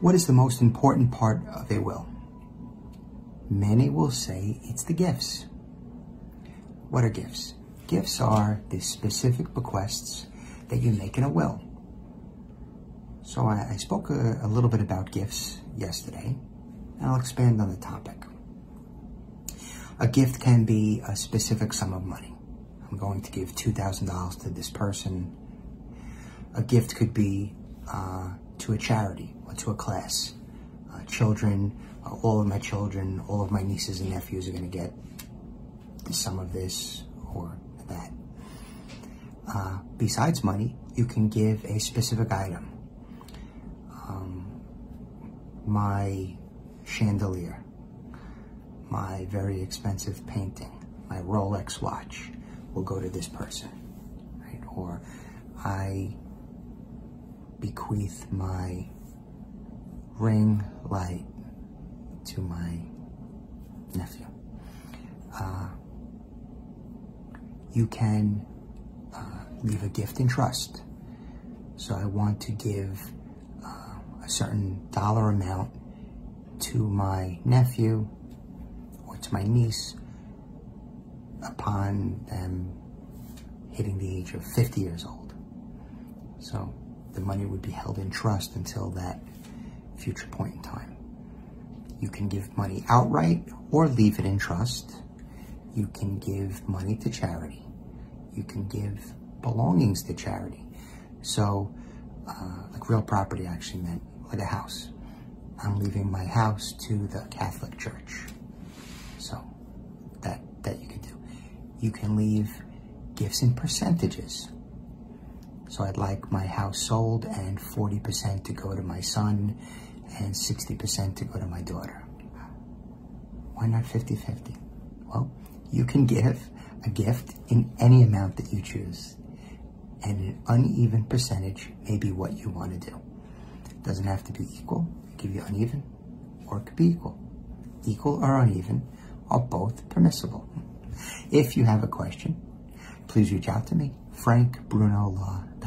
What is the most important part of a will? Many will say it's the gifts. What are gifts? Gifts are the specific bequests that you make in a will. So I, I spoke a, a little bit about gifts yesterday, and I'll expand on the topic. A gift can be a specific sum of money. I'm going to give $2,000 to this person. A gift could be uh, to a charity or to a class. Uh, children, uh, all of my children, all of my nieces and nephews are going to get some of this or that. Uh, besides money, you can give a specific item. Um, my chandelier, my very expensive painting, my Rolex watch will go to this person, right? Or I bequeath my ring light to my nephew. Uh, you can uh, leave a gift in trust. So I want to give uh, a certain dollar amount to my nephew or to my niece upon them hitting the age of 50 years old. So the money would be held in trust until that future point in time. You can give money outright or leave it in trust. You can give money to charity. You can give belongings to charity. So, uh, like real property actually meant like a house. I'm leaving my house to the Catholic Church. So, that, that you can do. You can leave gifts in percentages. So I'd like my house sold and 40% to go to my son and 60% to go to my daughter. Why not 50-50? Well, you can give a gift in any amount that you choose. And an uneven percentage may be what you want to do. It doesn't have to be equal. Could be uneven or it could be equal. Equal or uneven are both permissible. If you have a question, please reach out to me, frankbrunolaw